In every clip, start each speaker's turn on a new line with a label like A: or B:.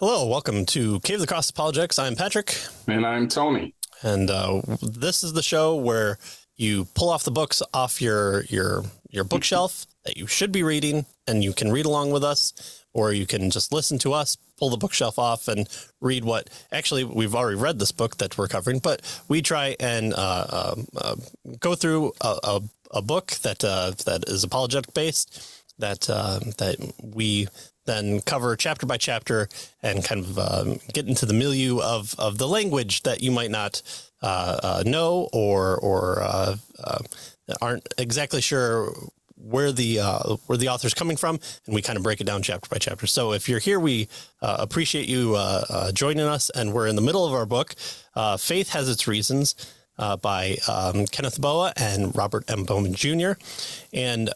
A: Hello, welcome to Cave of the Cross Apologetics. I'm Patrick.
B: And I'm Tony.
A: And uh, this is the show where you pull off the books off your your your bookshelf that you should be reading, and you can read along with us, or you can just listen to us, pull the bookshelf off, and read what. Actually, we've already read this book that we're covering, but we try and uh, um, uh, go through a, a, a book that uh, that is apologetic based. That uh, that we then cover chapter by chapter and kind of um, get into the milieu of, of the language that you might not uh, uh, know or or uh, uh aren't exactly sure where the uh, where the author's coming from, and we kind of break it down chapter by chapter. So if you're here, we uh, appreciate you joining us, and we're in the middle of our book. Faith has its reasons. by um, Kenneth Boa and Robert M. Bowman Jr. And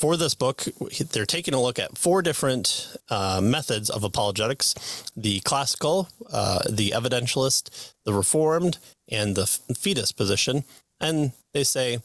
A: for this book, they're taking a look at four different uh, methods of apologetics the classical, uh, the evidentialist, the reformed, and the fideist position. And they say,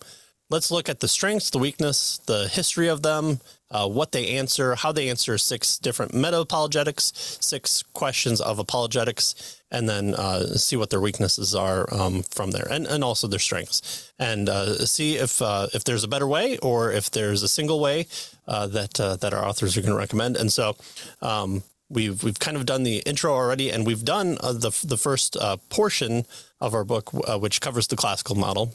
A: let's look at the strengths, the weakness, the history of them, uh, what they answer, how they answer six different meta apologetics, six questions of apologetics, and then uh, see what their weaknesses are um, from there, and, and also their strengths, and uh, see if uh, if there's a better way or if there's a single way uh, that uh, that our authors are going to recommend. And so. Um, we've we've kind of done the intro already, and we've done the the first portion of our book, which covers the classical model,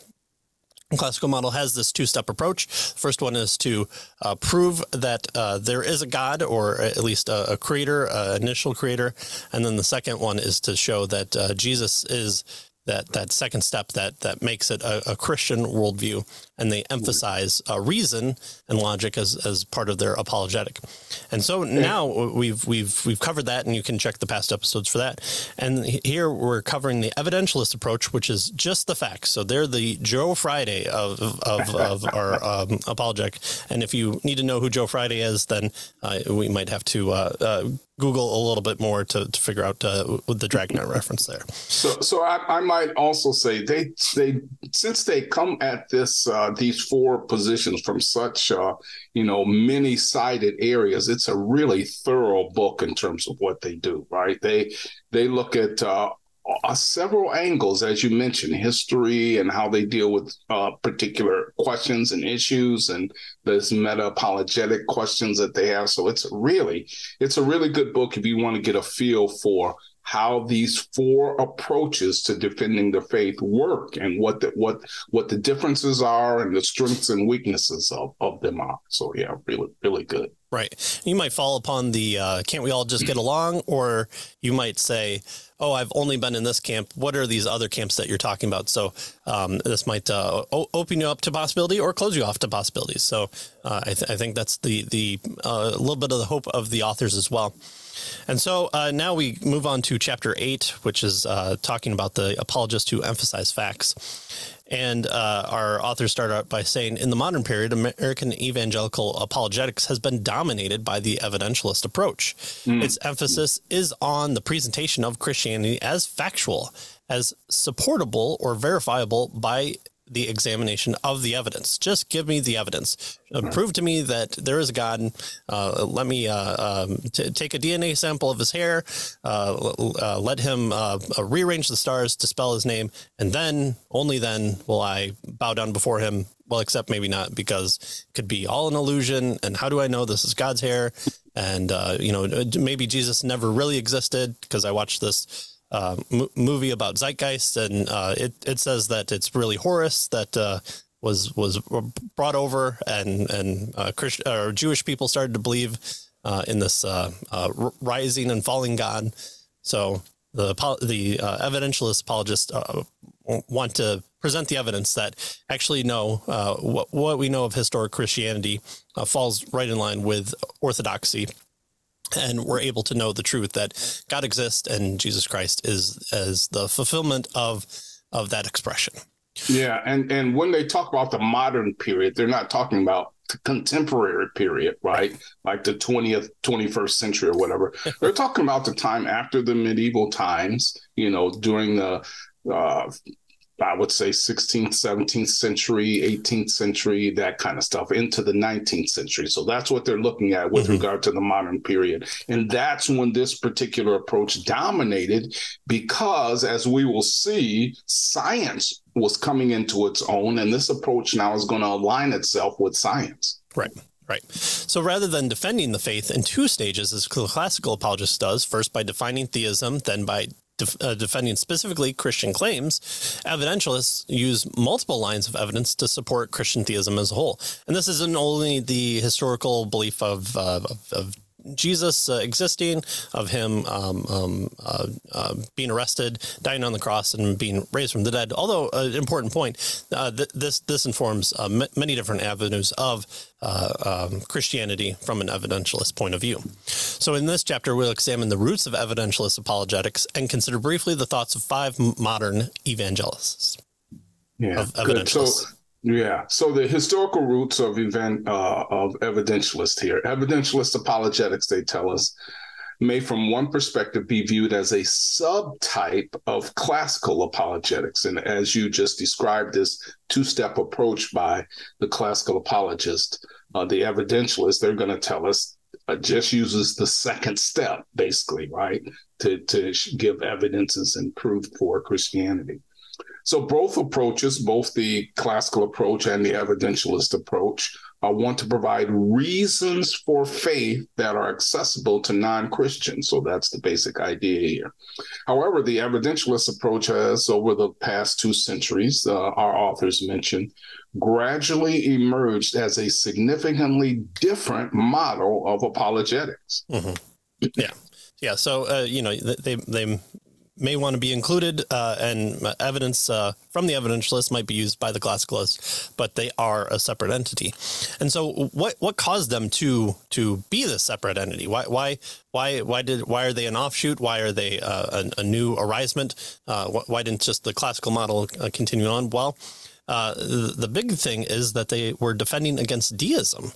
A: classical model has this two-step approach. First one is to uh, prove that uh, there is a God, or at least a, a creator, an initial creator, and then the second one is to show that uh, Jesus is that that second step that that makes it a, a Christian worldview, and they emphasize uh, reason and logic as as part of their apologetic. And so now we've we've we've covered that, and you can check the past episodes for that. And here we're covering the evidentialist approach, which is just the facts. So they're the Joe Friday of of, of our um, apologetic. And if you need to know who Joe Friday is, then uh, we might have to uh, uh Google a little bit more to, to figure out uh, the Dragnet reference there.
B: So, so I, I, might also say they they since they come at this uh, these four positions from such uh, you know many sided areas, it's a really thorough book in terms of what they do. Right? They they look at uh, uh, several angles, as you mentioned, history and how they deal with uh, particular questions and issues, and there's meta apologetic questions that they have. So it's really, it's a really good book if you want to get a feel for how these four approaches to defending the faith work and what the what what the differences are and the strengths and weaknesses of, of them are. So yeah, really really good.
A: Right. You might fall upon the uh, can't we all just get along? Or you might say, oh, I've only been in this camp. What are these other camps that you're talking about? So um, this might uh, open you up to possibility or close you off to possibilities. So uh, I, th- I, think that's the the uh, little bit of the hope of the authors as well. And so uh, now we move on to chapter eight, which is uh, talking about the apologists who emphasize facts. And uh, our authors start out by saying, in the modern period, American evangelical apologetics has been dominated by the evidentialist approach. Mm. Its emphasis is on the presentation of Christianity as factual, as supportable or verifiable by the examination of the evidence. Just give me the evidence. Uh, prove to me that there is a God. Uh, let me uh, um, t- take a DNA sample of his hair. Uh, uh, let him uh, rearrange the stars to spell his name, and then only then will I bow down before him. Well, except maybe not because it could be all an illusion. And how do I know this is God's hair? And you know, maybe Jesus never really existed because I watched this uh, m- movie about Zeitgeist, and uh, it it says that it's really Horus that uh, was was brought over, and and uh, Christian or Jewish people started to believe uh, in this uh, rising and falling God. So the the evidentialist apologists want to present the evidence that actually no, what what we know of historic Christianity falls right in line with orthodoxy and we're able to know the truth that God exists and Jesus Christ is as the fulfillment of of that expression.
B: Yeah, and and when they talk about the modern period, they're not talking about the contemporary period, right? Like the 20th, 21st century or whatever. they're talking about the time after the medieval times, you know, during the uh, I would say 16th, 17th century, 18th century, that kind of stuff, into the 19th century. So that's what they're looking at with mm-hmm. regard to the modern period. And that's when this particular approach dominated because, as we will see, science was coming into its own. And this approach now is going to align itself with science.
A: Right. Right. So rather than defending the faith in two stages, as the classical apologist does, first by defining theism, then by uh, defending specifically Christian claims, evidentialists use multiple lines of evidence to support Christian theism as a whole. And this isn't only the historical belief of, uh, of, of Jesus uh, existing, of him um, um, uh, uh, being arrested, dying on the cross, and being raised from the dead. Although an important point, uh, th- this this informs uh, m- many different avenues of uh, um, Christianity from an evidentialist point of view. So, in this chapter, we'll examine the roots of evidentialist apologetics and consider briefly the thoughts of five modern evangelists.
B: Yeah, good. So, yeah. So the historical roots of event uh, of evidentialist here, evidentialist apologetics, they tell us, may from one perspective be viewed as a subtype of classical apologetics. And as you just described this two-step approach by the classical apologist, uh, the evidentialist, they're going to tell us uh, just uses the second step, basically, right, to, to give evidences and proof for Christianity. So both approaches, both the classical approach and the evidentialist approach, uh, want to provide reasons for faith that are accessible to non-Christians. So that's the basic idea here. However, the evidentialist approach has, over the past two centuries, uh, our authors mentioned, gradually emerged as a significantly different model of apologetics.
A: Mm-hmm. Yeah. Yeah, so uh, you know they they may want to be included, uh, and evidence uh, from the evidentialist might be used by the classicalists, but they are a separate entity. And so, what what caused them to to be this separate entity? Why why why why did why are they an offshoot? Why are they uh, a, a, new arisement? Uh, why didn't just the classical model uh, continue on? Well, uh, the, the big thing is that they were defending against deism.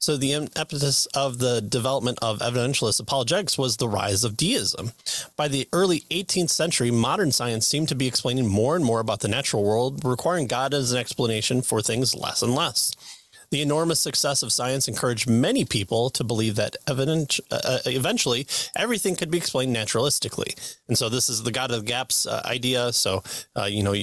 A: So the impetus of the development of evidentialist apologetics was the rise of deism. By the early 18th century, modern science seemed to be explaining more and more about the natural world, requiring God as an explanation for things less and less. The enormous success of science encouraged many people to believe that evident, uh, uh eventually everything could be explained naturalistically. And so this is the God of the gaps uh, idea. So, uh, you know,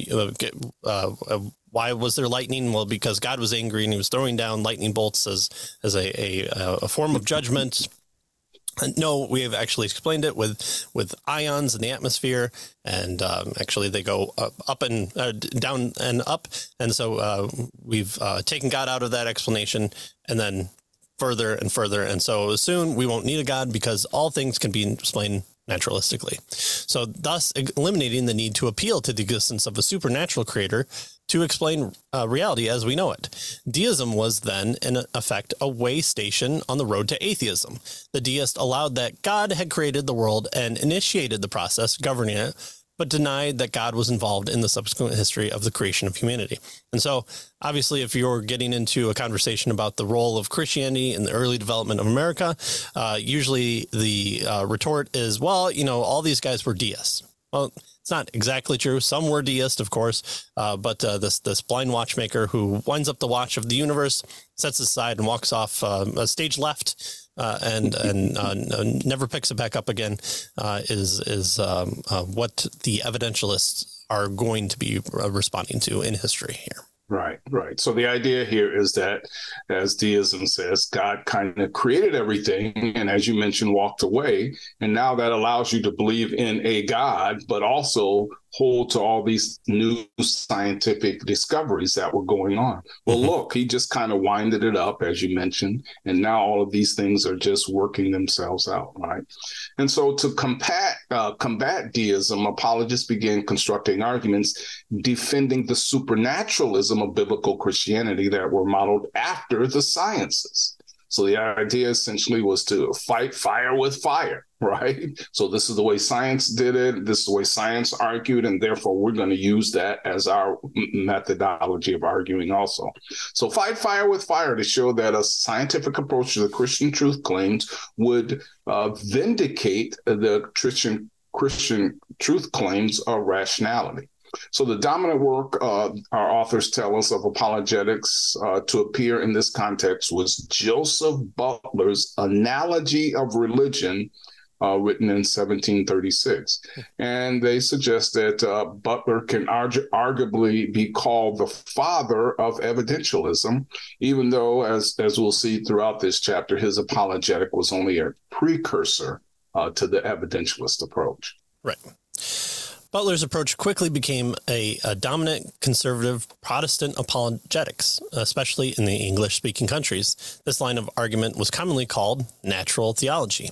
A: uh, uh, why was there lightning? Well, because God was angry and he was throwing down lightning bolts as as a, a, a form of judgment. No, we have actually explained it with with ions in the atmosphere, and um, actually they go up, up and uh, down and up, and so uh, we've uh, taken God out of that explanation, and then further and further, and so soon we won't need a God because all things can be explained naturalistically. So, thus eliminating the need to appeal to the existence of a supernatural creator to explain uh, reality as we know it. Deism was then, in effect, a way station on the road to atheism. The deist allowed that God had created the world and initiated the process governing it, but denied that God was involved in the subsequent history of the creation of humanity. And so, obviously, if you're getting into a conversation about the role of Christianity in the early development of America, uh, usually the uh, retort is, well, you know, all these guys were deists. Well, it's not exactly true. Some were deist, of course, uh, but uh, this this blind watchmaker who winds up the watch of the universe, sets it aside and walks off uh, stage left. Uh, and and uh, never picks it back up again uh, is is um, what the evidentialists are going to be responding to in history here.
B: Right, right. So the idea here is that, as deism says, God kind of created everything, and as you mentioned, walked away. And now that allows you to believe in a God, but also hold to all these new scientific discoveries that were going on. Well, mm-hmm. look, he just kind of winded it up, as you mentioned, and now all of these things are just working themselves out, right? And so, to combat uh, combat deism, apologists began constructing arguments defending the supernaturalism of biblical Christianity that were modeled after the sciences. So the idea essentially was to fight fire with fire, right? So this is the way science did it. This is the way science argued, and therefore we're going to use that as our methodology of arguing also. So fight fire with fire to show that a scientific approach to the Christian truth claims would uh, vindicate the Christian Christian truth claims of rationality. So the dominant work uh, our authors tell us of apologetics uh, to appear in this context was Joseph Butler's Analogy of Religion, uh, written in 1736. And they suggest that uh, Butler can argu- arguably be called the father of evidentialism, even though, as, as we'll see throughout this chapter, his apologetic was only a precursor uh, to the evidentialist approach.
A: Right. Butler's approach quickly became a, a, dominant conservative Protestant apologetics, especially in the English speaking countries. This line of argument was commonly called natural theology.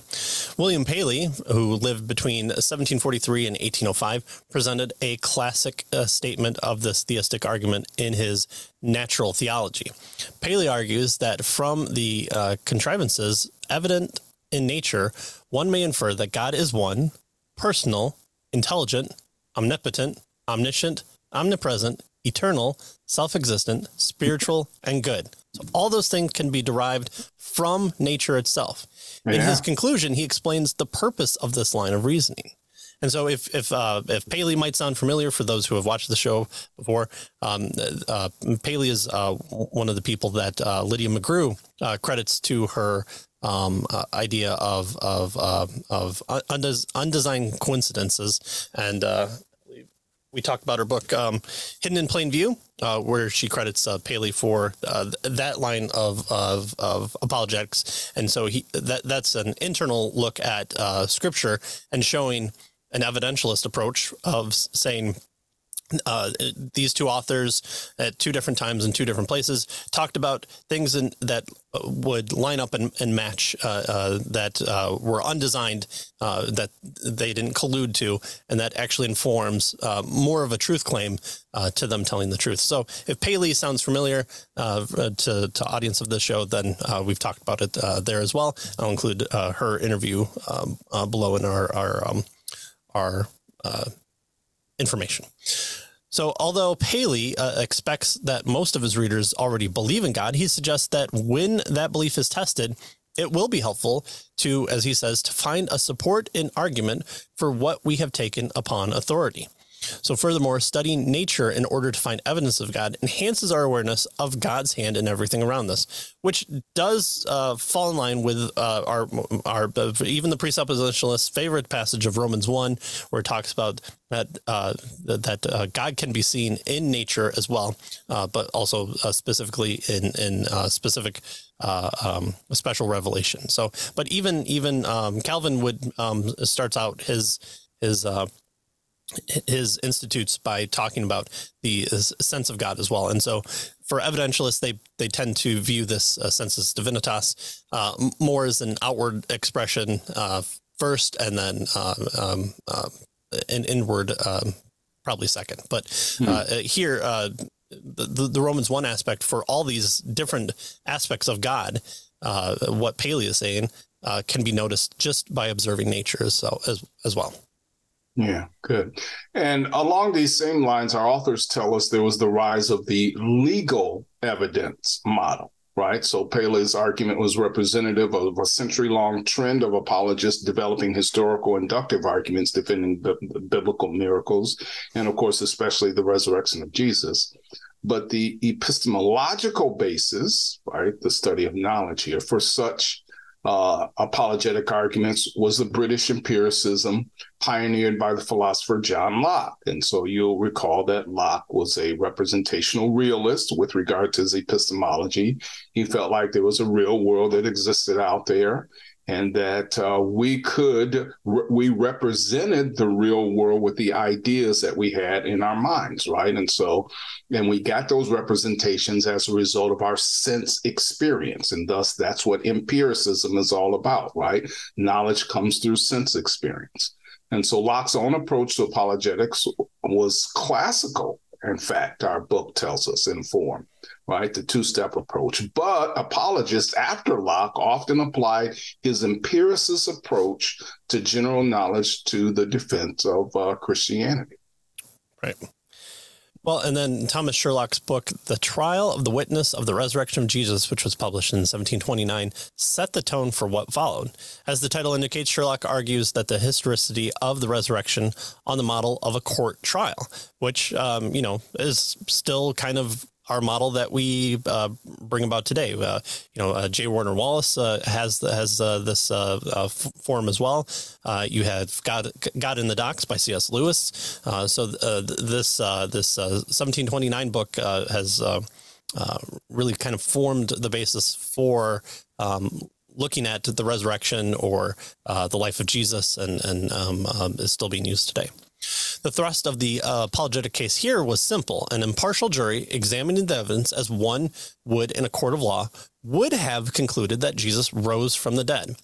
A: William Paley, who lived between 1743 and 1805, presented a classic uh, statement of this theistic argument in his Natural Theology. Paley argues that from the uh, contrivances evident in nature, one may infer that God is one, personal, intelligent, omnipotent, omniscient, omnipresent, eternal, self existent, spiritual, and good. So all those things can be derived from nature itself. In his conclusion, he explains the purpose of this line of reasoning. And so, if if uh, if Paley might sound familiar for those who have watched the show before, um, uh, Paley is uh, one of the people that uh, Lydia McGrew uh, credits to her um, uh, idea of of uh, of undes- undesigned coincidences, and uh, we talked about her book um, "Hidden in Plain View," uh, where she credits uh, Paley for uh, that line of, of, of apologetics, and so he that that's an internal look at Scripture and showing an evidentialist approach of saying uh, these two authors at two different times in two different places talked about things in, that uh, would line up and, and match uh, uh, that uh, were undesigned, uh, that they didn't collude to, and that actually informs more of a truth claim to them telling the truth. So if Paley sounds familiar to, to audience of this show, then we've talked about it there as well. I'll include her interview um, below in our our um, our information. So, although Paley uh, expects that most of his readers already believe in God, he suggests that when that belief is tested, it will be helpful to, as he says, to find a support in argument for what we have taken upon authority. So, furthermore, studying nature in order to find evidence of God enhances our awareness of God's hand in everything around us, which does uh, fall in line with uh, our our even the presuppositionalist's favorite passage of Romans one, where it talks about that uh, that uh, God can be seen in nature as well, uh, but also uh, specifically in in specific um, special revelation. So, but even even um, Calvin would um, starts out his his his institutes by talking about the uh, sense of God as well. And so for evidentialists, they, they tend to view this uh, sensus divinitas uh, more as an outward expression uh, first and then uh, um, uh, an inward um, probably second. But hmm. here, the, the Romans 1 aspect for all these different aspects of God, what Paley is saying, can be noticed just by observing nature so, as, as well.
B: Yeah, good. And along these same lines, our authors tell us there was the rise of the legal evidence model, right? So Paley's argument was representative of a century long trend of apologists developing historical inductive arguments defending the, biblical miracles, and of course, especially the resurrection of Jesus. But the epistemological basis, right, the study of knowledge here, for such uh, apologetic arguments was the British empiricism pioneered by the philosopher John Locke. And so you'll recall that Locke was a representational realist with regard to his epistemology. He felt like there was a real world that existed out there and that uh, we could we represented the real world with the ideas that we had in our minds right? And so and we got those representations as a result of our sense experience and thus that's what empiricism is all about right? Knowledge comes through sense experience. And so locke's own approach to apologetics was classical in fact our book tells us in form right? The two step approach. But apologists after Locke often applied his empiricist approach to general knowledge to the defense of uh, Christianity.
A: Right. Well, and then Thomas Sherlock's book, The Trial of the Witness of the Resurrection of Jesus, which was published in 1729, set the tone for what followed. As the title indicates, Sherlock argues that the historicity of the resurrection on the model of a court trial, which, um, you know, is still kind of our model that we uh, bring about today. Uh, you know, uh, J. Warner Wallace uh, has has uh, this uh, form as well. you have God, God in the Docks by C.S. Lewis. so this this 1729 book has really kind of formed the basis for. Um, looking at the resurrection or the life of Jesus, and and um, um, is still being used today. The thrust of the uh, apologetic case here was simple. An impartial jury examining the evidence as one would in a court of law would have concluded that Jesus rose from the dead.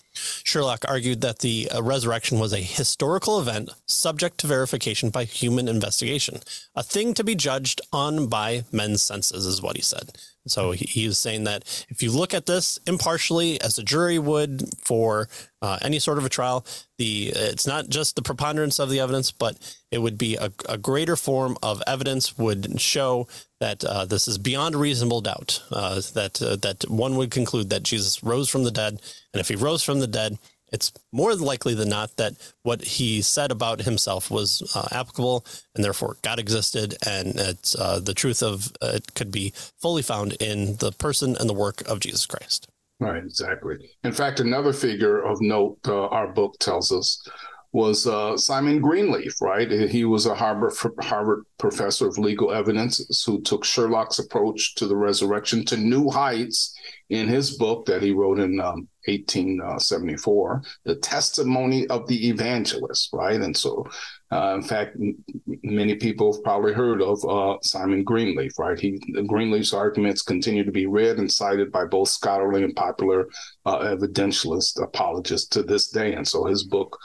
A: Sherlock argued that the uh, resurrection was a historical event subject to verification by human investigation, a thing to be judged on by men's senses, is what he said. So he, is saying that if you look at this impartially, as a jury would for uh, any sort of a trial, the it's not just the preponderance of the evidence, but it would be a, a greater form of evidence would show that uh, this is beyond reasonable doubt. Uh, that uh, that one would conclude that Jesus rose from the dead, and if he rose from the dead, it's more likely than not that what he said about himself was uh, applicable and therefore God existed. And it's uh, the truth of it could be fully found in the person and the work of Jesus Christ.
B: Right, exactly. In fact, another figure of note uh, our book tells us was uh, Simon Greenleaf, right? He was a Harvard, Harvard professor of legal evidence who took Sherlock's approach to the resurrection to new heights in his book that he wrote in um, 1874, The Testimony of the Evangelist, right? And so, uh, in fact, m- many people have probably heard of uh, Simon Greenleaf, right? He Greenleaf's arguments continue to be read and cited by both scholarly and popular uh, evidentialist apologists to this day. And so his book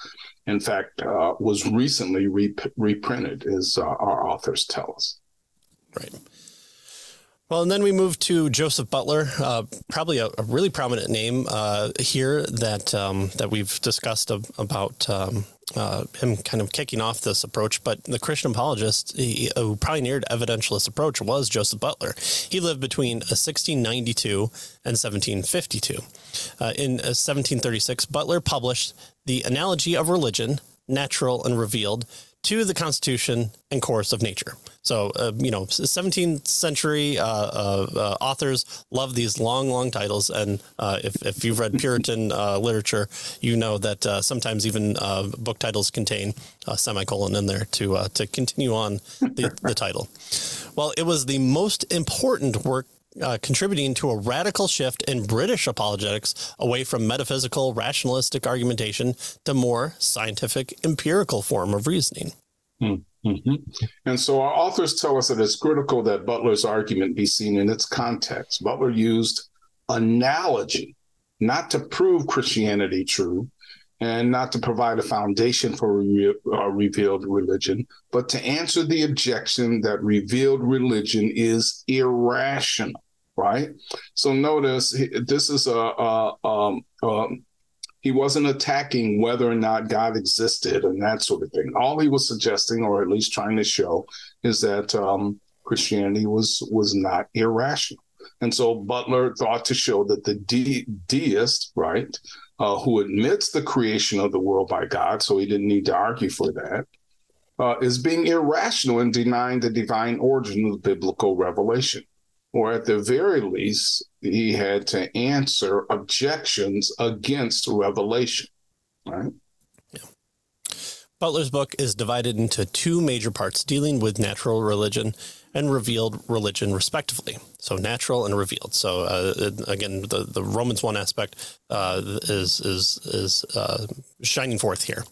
B: in fact, uh, was recently rep- reprinted, as uh, our authors tell us.
A: Right. Well, and then we move to Joseph Butler, uh, probably a, a, really prominent name uh, here that um, that we've discussed of, about um, uh, him kind of kicking off this approach. But the Christian apologist he, who pioneered evidentialist approach was Joseph Butler. He lived between 1692 and 1752. Uh, in 1736, uh, Butler published the Analogy of Religion, Natural and Revealed, to the Constitution and Course of Nature. So, uh, you know, 17th century uh, uh, uh, authors love these long, long titles. And uh, if, if you've read Puritan uh, literature, you know that sometimes even book titles contain a semicolon in there to, to continue on the, the title. Well, it was the most important work uh, contributing to a radical shift in British apologetics away from metaphysical, rationalistic argumentation to more scientific, empirical form of reasoning.
B: Mm-hmm. And so our authors tell us that it's critical that Butler's argument be seen in its context. Butler used analogy not to prove Christianity true and not to provide a foundation for re- uh, revealed religion, but to answer the objection that revealed religion is irrational right? So notice this is a, a, a, a he wasn't attacking whether or not God existed and that sort of thing. All he was suggesting, or at least trying to show, is that um, Christianity was was not irrational. And so Butler thought to show that the de- deist, right, uh, who admits the creation of the world by God, so he didn't need to argue for that, uh, is being irrational in denying the divine origin of biblical revelation or at the very least, he had to answer objections against revelation. Right.
A: Yeah. Butler's book is divided into two major parts dealing with natural religion and revealed religion, respectively. So, natural and revealed. So, uh, again, the, the Romans 1 aspect uh, is, is, is uh, shining forth here.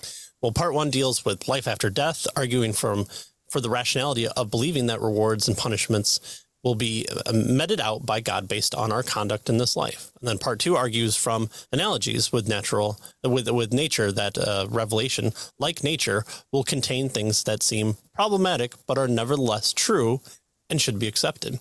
A: Well, part one deals with life after death, arguing from for the rationality of believing that rewards and punishments will be uh, meted out by God based on our conduct in this life. And then part two argues from analogies with natural, with with nature that uh, revelation, like nature, will contain things that seem problematic but are nevertheless true and should be accepted.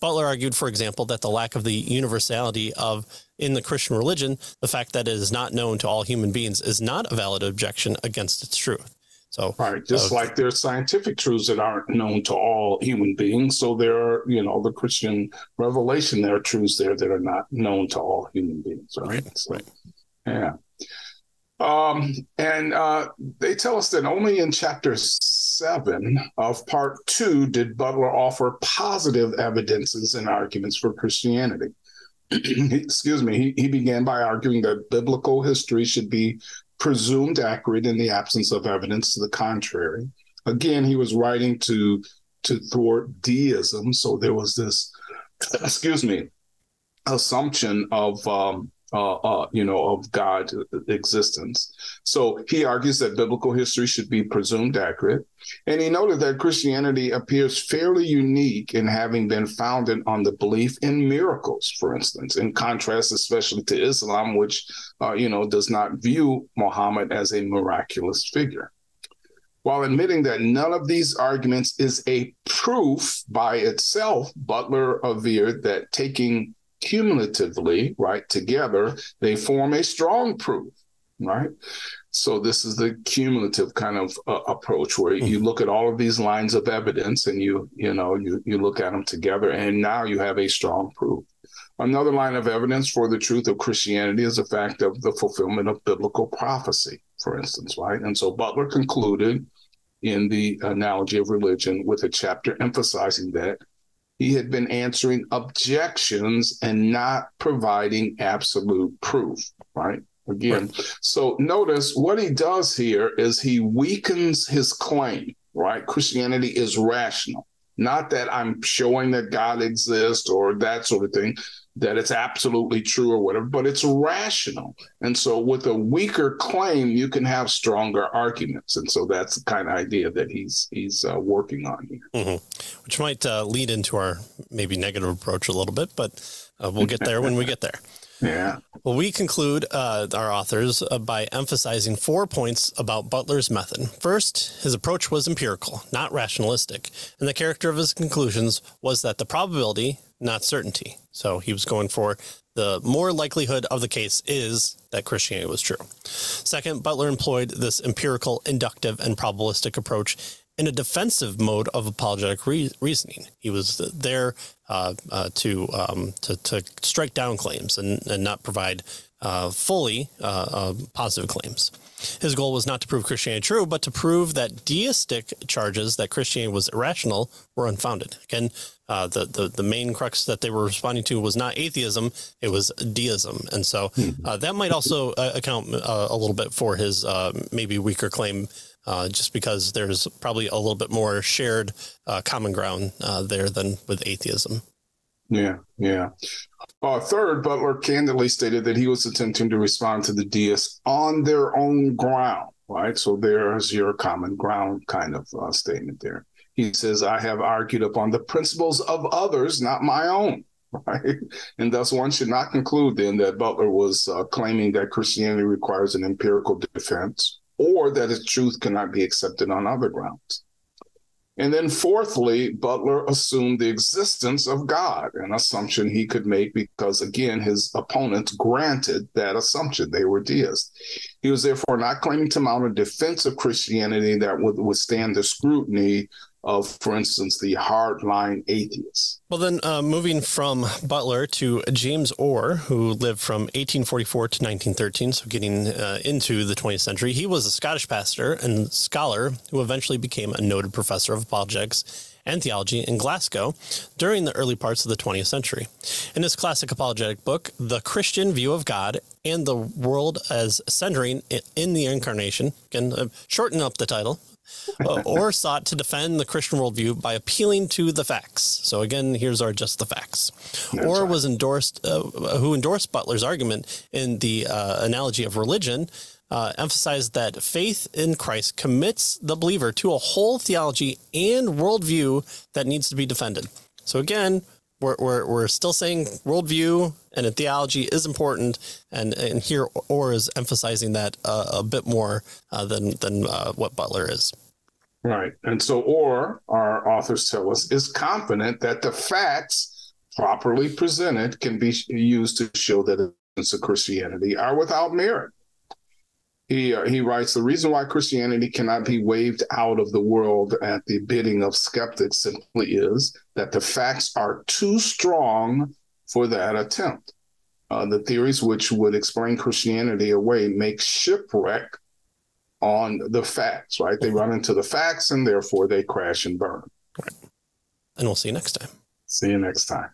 A: Butler argued, for example, that the lack of the universality of in the Christian religion, the fact that it is not known to all human beings, is not a valid objection against its truth. So,
B: right, just
A: uh,
B: like there's scientific truths that aren't known to all human beings, so there are, you know, the Christian revelation. There are truths there that are not known to all human beings. Right.
A: Right,
B: So,
A: right.
B: yeah. Um, and uh, they tell us that only in chapter seven of part two did Butler offer positive evidences and arguments for Christianity. Excuse me. He, he began by arguing that biblical history should be presumed accurate in the absence of evidence to the contrary. Again, he was writing to to thwart deism, so there was this, excuse me, assumption of um, uh, uh, you know of God existence. So he argues that biblical history should be presumed accurate, and he noted that Christianity appears fairly unique in having been founded on the belief in miracles, for instance, in contrast, especially to Islam, which uh, you know does not view Muhammad as a miraculous figure. While admitting that none of these arguments is a proof by itself, Butler averred that taking cumulatively, right, together, they form a strong proof, right? So this is the cumulative kind of uh, approach where you look at all of these lines of evidence and you, you know, you you look at them together and now you have a strong proof. Another line of evidence for the truth of Christianity is the fact of the fulfillment of biblical prophecy, for instance, right? And so Butler concluded in the analogy of religion with a chapter emphasizing that he had been answering objections and not providing absolute proof, right? Again, so notice what he does here is he weakens his claim, right? Christianity is rational. Not that I'm showing that God exists or that sort of thing, that it's absolutely true or whatever, but it's rational. And so with a weaker claim, you can have stronger arguments. And so that's the kind of idea that he's he's uh, working on here.
A: which might uh, lead into our maybe negative approach a little bit, but uh, we'll get there when we get there.
B: Yeah.
A: Well, we conclude uh, our authors uh, by emphasizing four points about Butler's method. First, his approach was empirical, not rationalistic, and the character of his conclusions was that the probability, not certainty. So he was going for the more likelihood of the case is that Christianity was true. Second, Butler employed this empirical, inductive, and probabilistic approach in a defensive mode of apologetic re- reasoning. He was there uh, uh, to, um, to to strike down claims and, and not provide uh, fully uh, uh, positive claims. His goal was not to prove Christianity true, but to prove that deistic charges that Christianity was irrational were unfounded. Again, uh, the, the the main crux that they were responding to was not atheism; it was deism, and so uh, that might also uh, account uh, a little bit for his uh, maybe weaker claim. Uh, just because there's probably a little bit more shared uh, common ground uh, there than with atheism.
B: Yeah, yeah. Uh, third, Butler candidly stated that he was attempting to respond to the deists on their own ground, right? So there's your common ground kind of uh, statement there. He says, I have argued upon the principles of others, not my own. Right. And thus, one should not conclude then that Butler was uh, claiming that Christianity requires an empirical defense or that its truth cannot be accepted on other grounds. And then, fourthly, Butler assumed the existence of God, an assumption he could make because, again, his opponents granted that assumption. They were deists. He was therefore not claiming to mount a defense of Christianity that would withstand the scrutiny of, for instance, the hardline atheists.
A: Well, then, uh, moving from Butler to James Orr, who lived from 1844 to 1913, so getting uh, into the 20th century, he was a Scottish pastor and scholar who eventually became a noted professor of apologetics and theology in Glasgow during the early parts of the 20th century. In his classic apologetic book, The Christian View of God and the World as Centering in the Incarnation, again, uh, shorten up the title, uh, Orr sought to defend the Christian worldview by appealing to the facts. So again, here's our just the facts.
B: That's
A: Orr
B: right.
A: was endorsed, uh, who endorsed Butler's argument in the uh, analogy of religion, uh, emphasized that faith in Christ commits the believer to a whole theology and worldview that needs to be defended. So again, we're, we're, we're still saying worldview and a theology is important, and, and here Orr is emphasizing that uh, a bit more uh, than than uh, what Butler is.
B: Right. And so, Orr our authors tell us, is confident that the facts properly presented can be used to show that evidence of Christianity are without merit. He uh, he writes the reason why Christianity cannot be waved out of the world at the bidding of skeptics simply is that the facts are too strong for that attempt. Uh, the theories which would explain Christianity away make shipwreck on the facts. Right? They run into the facts and therefore they crash and burn.
A: Right. And we'll see you next time.
B: See you next time.